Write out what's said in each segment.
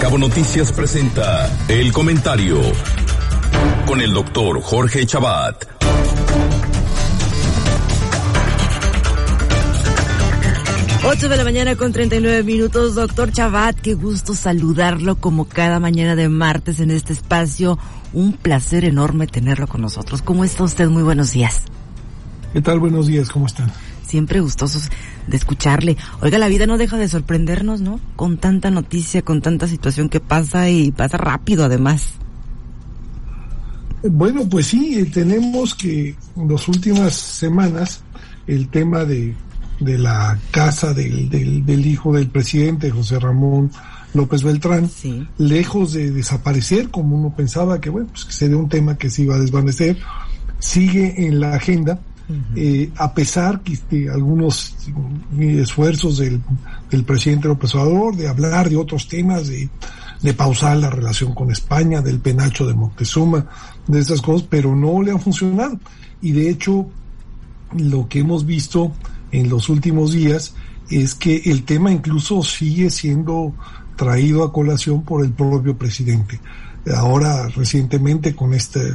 Cabo Noticias presenta el comentario con el doctor Jorge Chabat. Ocho de la mañana con 39 minutos, doctor Chabat, qué gusto saludarlo como cada mañana de martes en este espacio. Un placer enorme tenerlo con nosotros. ¿Cómo está usted? Muy buenos días. ¿Qué tal? Buenos días, ¿cómo están? Siempre gustosos de escucharle. Oiga, la vida no deja de sorprendernos, ¿no? Con tanta noticia, con tanta situación que pasa y pasa rápido además. Bueno, pues sí, eh, tenemos que en las últimas semanas el tema de, de la casa del, del, del, hijo del presidente, José Ramón López Beltrán, Sí. lejos de desaparecer, como uno pensaba que, bueno, pues que sería un tema que se iba a desvanecer, sigue en la agenda, eh, a pesar que este, algunos eh, esfuerzos del, del presidente López Obrador de hablar de otros temas, de, de pausar la relación con España, del penacho de Moctezuma, de estas cosas, pero no le han funcionado. Y de hecho, lo que hemos visto en los últimos días es que el tema incluso sigue siendo traído a colación por el propio presidente. Ahora, recientemente, con este,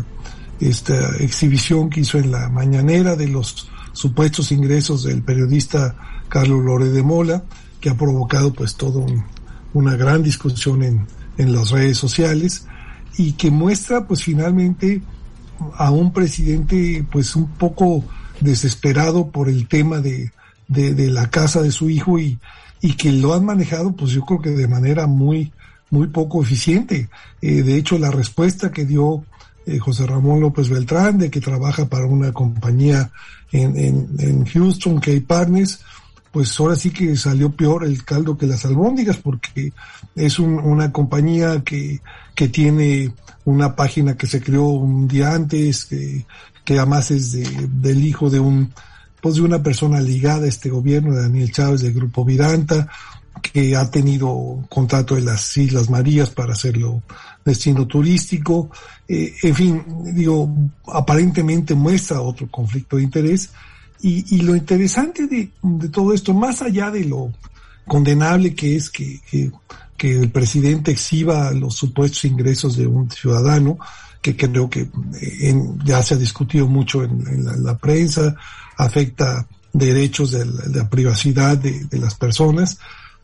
esta exhibición que hizo en la mañanera de los supuestos ingresos del periodista Carlos Lore de Mola, que ha provocado pues todo un, una gran discusión en, en las redes sociales y que muestra pues finalmente a un presidente pues un poco desesperado por el tema de, de, de, la casa de su hijo y, y que lo han manejado pues yo creo que de manera muy muy poco eficiente. Eh, de hecho la respuesta que dio eh, José Ramón López Beltrán de que trabaja para una compañía en, en, en Houston, Key Partners, pues ahora sí que salió peor el caldo que las albóndigas porque es un, una compañía que, que tiene una página que se creó un día antes, que, que además es de, del hijo de un, pues de una persona ligada a este gobierno, Daniel Chávez del Grupo Vidanta, que ha tenido contrato de las Islas Marías para hacerlo destino turístico. Eh, en fin, digo, aparentemente muestra otro conflicto de interés. Y, y lo interesante de, de, todo esto, más allá de lo condenable que es que, que, el presidente exhiba los supuestos ingresos de un ciudadano, que creo que en, ya se ha discutido mucho en, la, prensa, afecta derechos de la, de la privacidad de, de, las personas.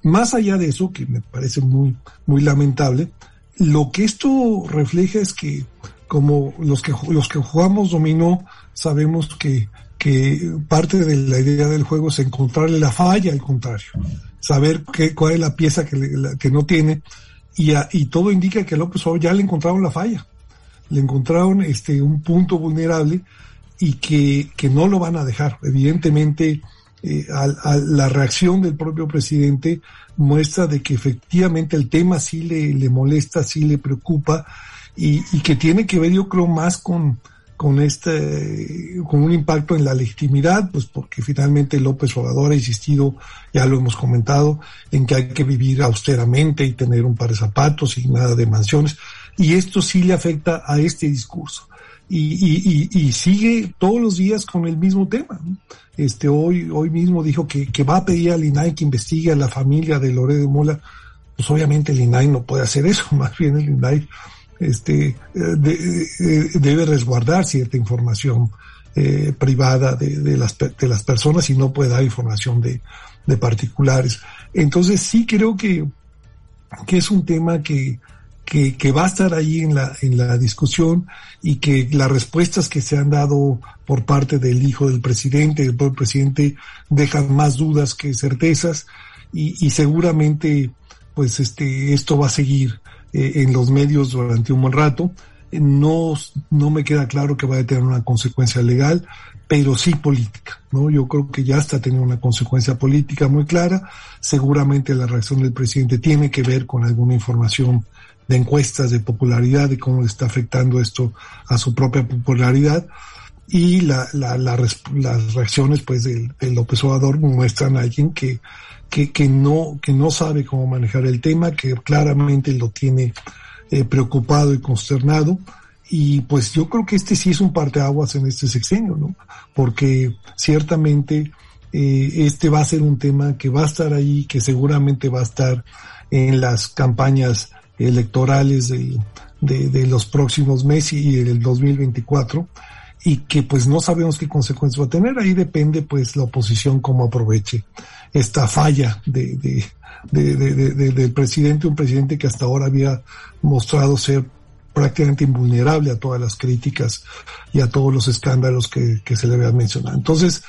Más allá de eso, que me parece muy, muy lamentable, lo que esto refleja es que como los que, los que jugamos dominó, sabemos que que parte de la idea del juego es encontrarle la falla al contrario, saber qué, cuál es la pieza que, que no tiene y, a, y, todo indica que López Obrador ya le encontraron la falla, le encontraron este un punto vulnerable y que, que no lo van a dejar. Evidentemente, eh, la reacción del propio presidente muestra de que efectivamente el tema sí le, le molesta, sí le preocupa y, y que tiene que ver yo creo más con con este, con un impacto en la legitimidad, pues porque finalmente López Obrador ha insistido, ya lo hemos comentado, en que hay que vivir austeramente y tener un par de zapatos y nada de mansiones. Y esto sí le afecta a este discurso. Y, y, y, y sigue todos los días con el mismo tema. Este, hoy, hoy mismo dijo que, que va a pedir al INAI que investigue a la familia de Lore de Mola. Pues obviamente el INAI no puede hacer eso, más bien el INAI este, de, debe resguardar cierta información eh, privada de, de, las, de las personas y no puede dar información de, de particulares. Entonces sí creo que, que es un tema que, que, que, va a estar ahí en la, en la discusión y que las respuestas que se han dado por parte del hijo del presidente, del propio presidente, dejan más dudas que certezas y, y seguramente pues este, esto va a seguir eh, en los medios durante un buen rato. No, no me queda claro que vaya a tener una consecuencia legal, pero sí política, ¿no? Yo creo que ya está teniendo una consecuencia política muy clara. Seguramente la reacción del presidente tiene que ver con alguna información de encuestas de popularidad, de cómo le está afectando esto a su propia popularidad. Y la, la, la, las reacciones pues del, López Obrador muestran a alguien que no sabe cómo manejar el tema, que claramente lo tiene eh, preocupado y consternado. Y pues yo creo que este sí es un parteaguas en este sexenio, ¿no? Porque ciertamente eh, este va a ser un tema que va a estar ahí, que seguramente va a estar en las campañas electorales de, de, los próximos meses y el 2024 y que pues no sabemos qué consecuencias va a tener. Ahí depende pues la oposición cómo aproveche esta falla de, de, de, del presidente, un presidente que hasta ahora había mostrado ser prácticamente invulnerable a todas las críticas y a todos los escándalos que, que se le habían mencionado. Entonces,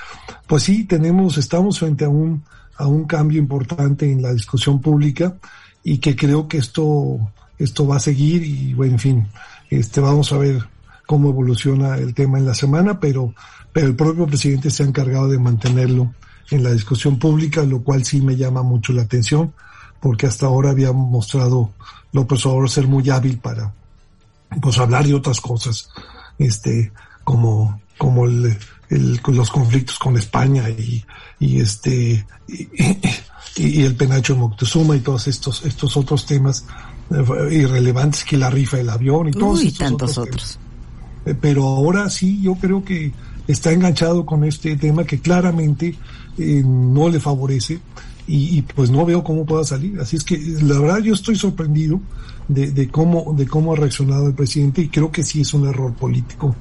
pues sí, tenemos, estamos frente a un, a un cambio importante en la discusión pública y que creo que esto, esto va a seguir y bueno, en fin, este, vamos a ver cómo evoluciona el tema en la semana, pero, pero el propio presidente se ha encargado de mantenerlo en la discusión pública, lo cual sí me llama mucho la atención, porque hasta ahora había mostrado López Obrador ser muy hábil para pues hablar de otras cosas, este, como, como el, los conflictos con España y, y este, el penacho de Moctezuma y todos estos, estos otros temas eh, irrelevantes que la rifa del avión y todos y tantos otros. Eh, pero ahora sí, yo creo que está enganchado con este tema que claramente eh, no le favorece y, y, pues no veo cómo pueda salir. Así es que la verdad yo estoy sorprendido de, de, cómo, de cómo ha reaccionado el presidente y creo que sí es un error político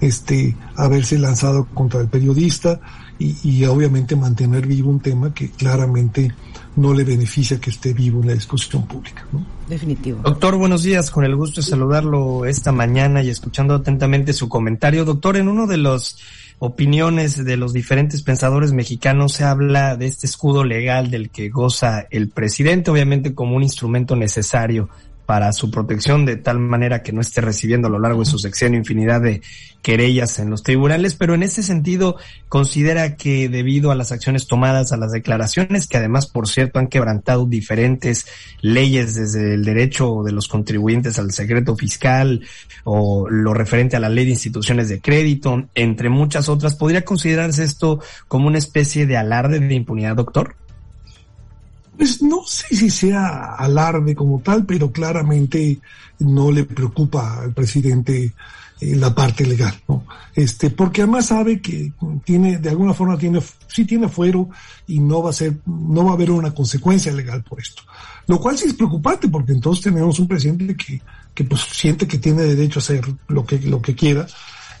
este haberse lanzado contra el periodista y, y obviamente mantener vivo un tema que claramente no le beneficia que esté vivo en la discusión pública. ¿no? Definitivo. Doctor, buenos días. Con el gusto de saludarlo esta mañana y escuchando atentamente su comentario. Doctor, en uno de los opiniones de los diferentes pensadores mexicanos se habla de este escudo legal del que goza el presidente, obviamente como un instrumento necesario para su protección de tal manera que no esté recibiendo a lo largo de su sexenio infinidad de querellas en los tribunales, pero en ese sentido considera que debido a las acciones tomadas, a las declaraciones, que además, por cierto, han quebrantado diferentes leyes desde el derecho de los contribuyentes al secreto fiscal o lo referente a la ley de instituciones de crédito, entre muchas otras, ¿podría considerarse esto como una especie de alarde de impunidad, doctor? Pues no sé si sea alarde como tal, pero claramente no le preocupa al presidente eh, la parte legal, ¿no? Este, porque además sabe que tiene, de alguna forma tiene, sí tiene fuero y no va a ser, no va a haber una consecuencia legal por esto. Lo cual sí es preocupante porque entonces tenemos un presidente que, que pues siente que tiene derecho a hacer lo que, lo que quiera,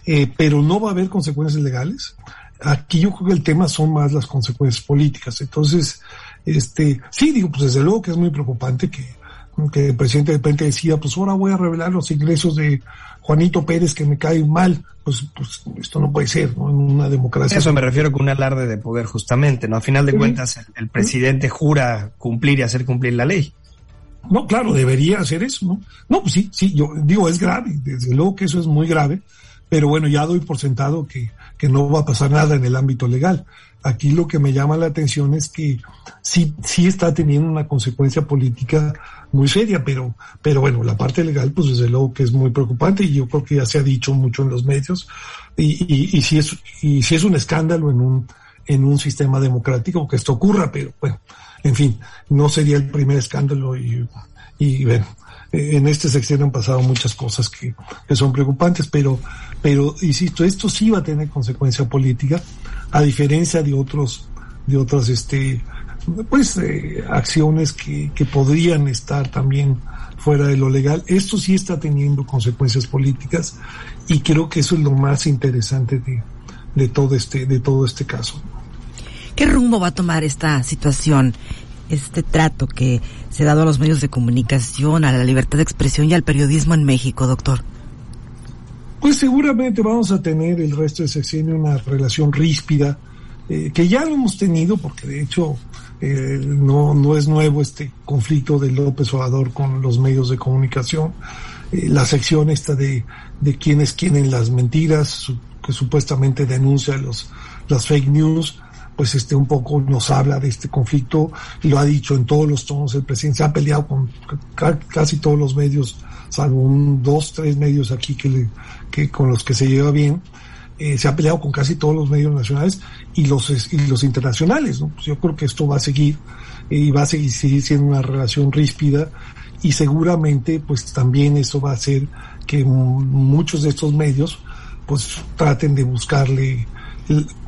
eh, pero no va a haber consecuencias legales. Aquí yo creo que el tema son más las consecuencias políticas. Entonces, este, sí, digo, pues desde luego que es muy preocupante que, que el presidente de repente decía, pues ahora voy a revelar los ingresos de Juanito Pérez que me cae mal. Pues, pues esto no puede ser, ¿no? En una democracia. Eso me refiero con un alarde de poder, justamente, ¿no? A final de cuentas, el, presidente jura cumplir y hacer cumplir la ley. No, claro, debería hacer eso, ¿no? No, pues sí, sí, yo digo, es grave, desde luego que eso es muy grave, pero bueno, ya doy por sentado que, que no va a pasar nada en el ámbito legal. Aquí lo que me llama la atención es que sí, sí está teniendo una consecuencia política muy seria, pero, pero bueno, la parte legal, pues desde luego que es muy preocupante y yo creo que ya se ha dicho mucho en los medios y, y, y si es, y si es un escándalo en un, en un sistema democrático que esto ocurra, pero bueno, en fin, no sería el primer escándalo y, y bueno, en este sección han pasado muchas cosas que, que son preocupantes, pero, pero insisto, esto sí va a tener consecuencia política, a diferencia de otros, de otras, este, pues, eh, acciones que, que podrían estar también fuera de lo legal. Esto sí está teniendo consecuencias políticas y creo que eso es lo más interesante de, de todo este, de todo este caso. ¿Qué rumbo va a tomar esta situación? este trato que se ha dado a los medios de comunicación, a la libertad de expresión y al periodismo en México, doctor? Pues seguramente vamos a tener el resto de sexenio una relación ríspida, eh, que ya lo hemos tenido, porque de hecho eh, no, no es nuevo este conflicto de López Obrador con los medios de comunicación. Eh, la sección esta de, de quienes quieren las mentiras, que supuestamente denuncia los, las fake news, pues este un poco nos habla de este conflicto y lo ha dicho en todos los tonos el presidente se ha peleado con casi todos los medios salvo un dos tres medios aquí que, le, que con los que se lleva bien eh, se ha peleado con casi todos los medios nacionales y los y los internacionales ¿no? pues yo creo que esto va a seguir y va a seguir, seguir siendo una relación ríspida y seguramente pues también eso va a hacer que muchos de estos medios pues traten de buscarle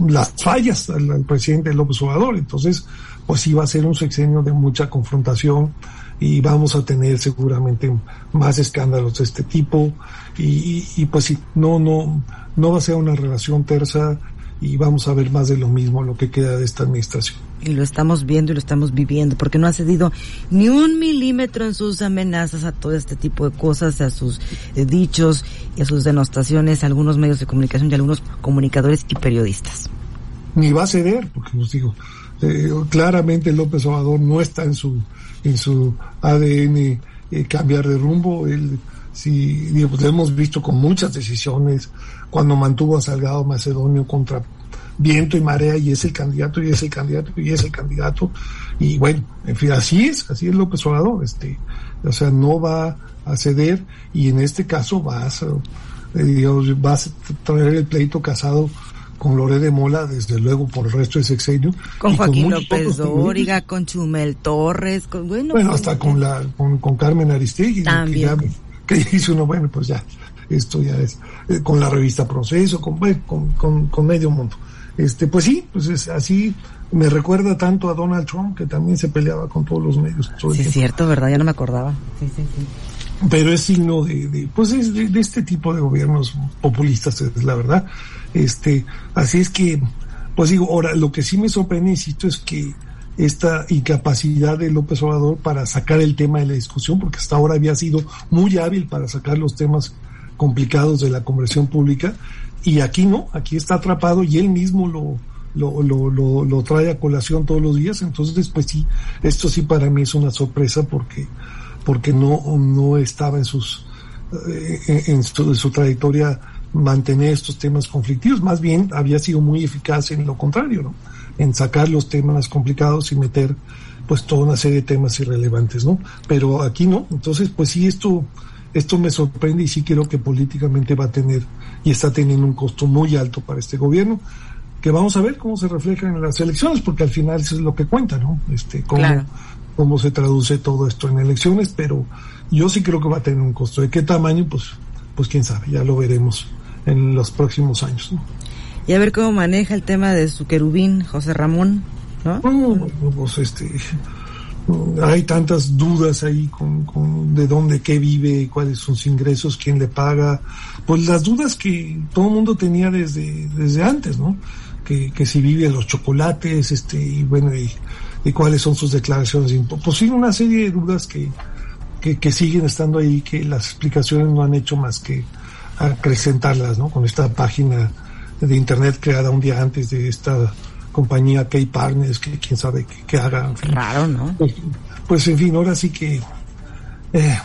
las fallas al, presidente López Obrador. Entonces, pues sí va a ser un sexenio de mucha confrontación y vamos a tener seguramente más escándalos de este tipo y, y, pues sí, no, no, no va a ser una relación tersa y vamos a ver más de lo mismo lo que queda de esta administración. Y lo estamos viendo y lo estamos viviendo, porque no ha cedido ni un milímetro en sus amenazas a todo este tipo de cosas, a sus eh, dichos y a sus denostaciones a algunos medios de comunicación y a algunos comunicadores y periodistas. Ni va a ceder, porque os digo, eh, claramente López Obrador no está en su en su ADN eh, cambiar de rumbo. Él, si, pues, lo hemos visto con muchas decisiones, cuando mantuvo a Salgado Macedonio contra viento y marea y es el candidato y es el candidato y es el candidato y bueno, en fin, así es, así es López Obrador, este, o sea, no va a ceder y en este caso vas, eh, digamos, vas a traer el pleito casado con Loré de Mola, desde luego por el resto del sexenio. Con Joaquín López Dóriga, con Chumel Torres, con, bueno, bueno hasta con la, con, con Carmen Aristegui. También. Que, dice uno, bueno, pues ya, esto ya es, eh, con la revista Proceso, con, con, con, con, medio mundo. Este, pues sí, pues es así, me recuerda tanto a Donald Trump, que también se peleaba con todos los medios. sí, es cierto, ¿verdad? Ya no me acordaba. Sí, sí, sí pero es signo de, de pues es de, de, este tipo de gobiernos populistas es la verdad este, así es que, pues digo, ahora, lo que sí me sorprende, insisto, es que esta incapacidad de López Obrador para sacar el tema de la discusión, porque hasta ahora había sido muy hábil para sacar los temas complicados de la conversión pública, y aquí no, aquí está atrapado y él mismo lo, lo, lo, lo, trae a colación todos los días, entonces pues sí, esto sí para mí es una sorpresa porque, porque no, no estaba en sus, eh, en, su, en su trayectoria mantener estos temas conflictivos, más bien había sido muy eficaz en lo contrario, ¿no? En sacar los temas complicados y meter pues toda una serie de temas irrelevantes, ¿no? Pero aquí no, entonces pues sí esto esto me sorprende y sí creo que políticamente va a tener y está teniendo un costo muy alto para este gobierno, que vamos a ver cómo se refleja en las elecciones, porque al final eso es lo que cuenta, ¿no? Este, cómo, cómo se traduce todo esto en elecciones, pero yo sí creo que va a tener un costo. ¿De qué tamaño? Pues, pues quién sabe, ya lo veremos en los próximos años. Y a ver cómo maneja el tema de su querubín, José Ramón, ¿no? pues este, hay tantas dudas ahí con, con de dónde, qué vive, cuáles son sus ingresos, quién le paga, pues las dudas que todo el mundo tenía desde, desde antes, ¿no? Que, que si vive los chocolates, este, y bueno, y, cuáles son sus declaraciones de Pues sí, una serie de dudas que, que, que siguen estando ahí, que las explicaciones no han hecho más que acrecentarlas, ¿no? Con esta página de internet creada un día antes de esta compañía K-Partners, que quién sabe qué, qué haga. Raro, ¿no? Pues, pues, en fin, ahora sí que eh,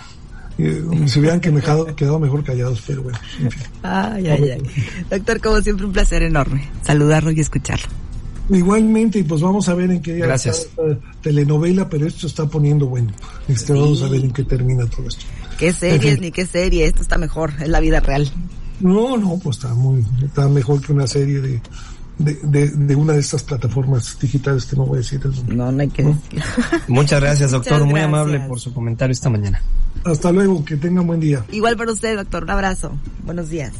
eh, se hubieran quedado, quedado mejor callados, pero bueno. En fin. Ay, ay, ay. Doctor, como siempre, un placer enorme saludarlo y escucharlo. Igualmente, y pues vamos a ver en qué día Gracias. está esta telenovela, pero esto está poniendo bueno. Este, Vamos a ver en qué termina todo esto. Qué series, ni qué serie, esto está mejor, es la vida real. No, no, pues está muy, está mejor que una serie de, de, de, de una de estas plataformas digitales que no voy a decir. el nombre. No, no hay que decir. Muchas gracias, doctor. Muchas Muy amable por su comentario esta mañana. Hasta luego, que tengan buen día. Igual para usted, doctor, un abrazo. Buenos días.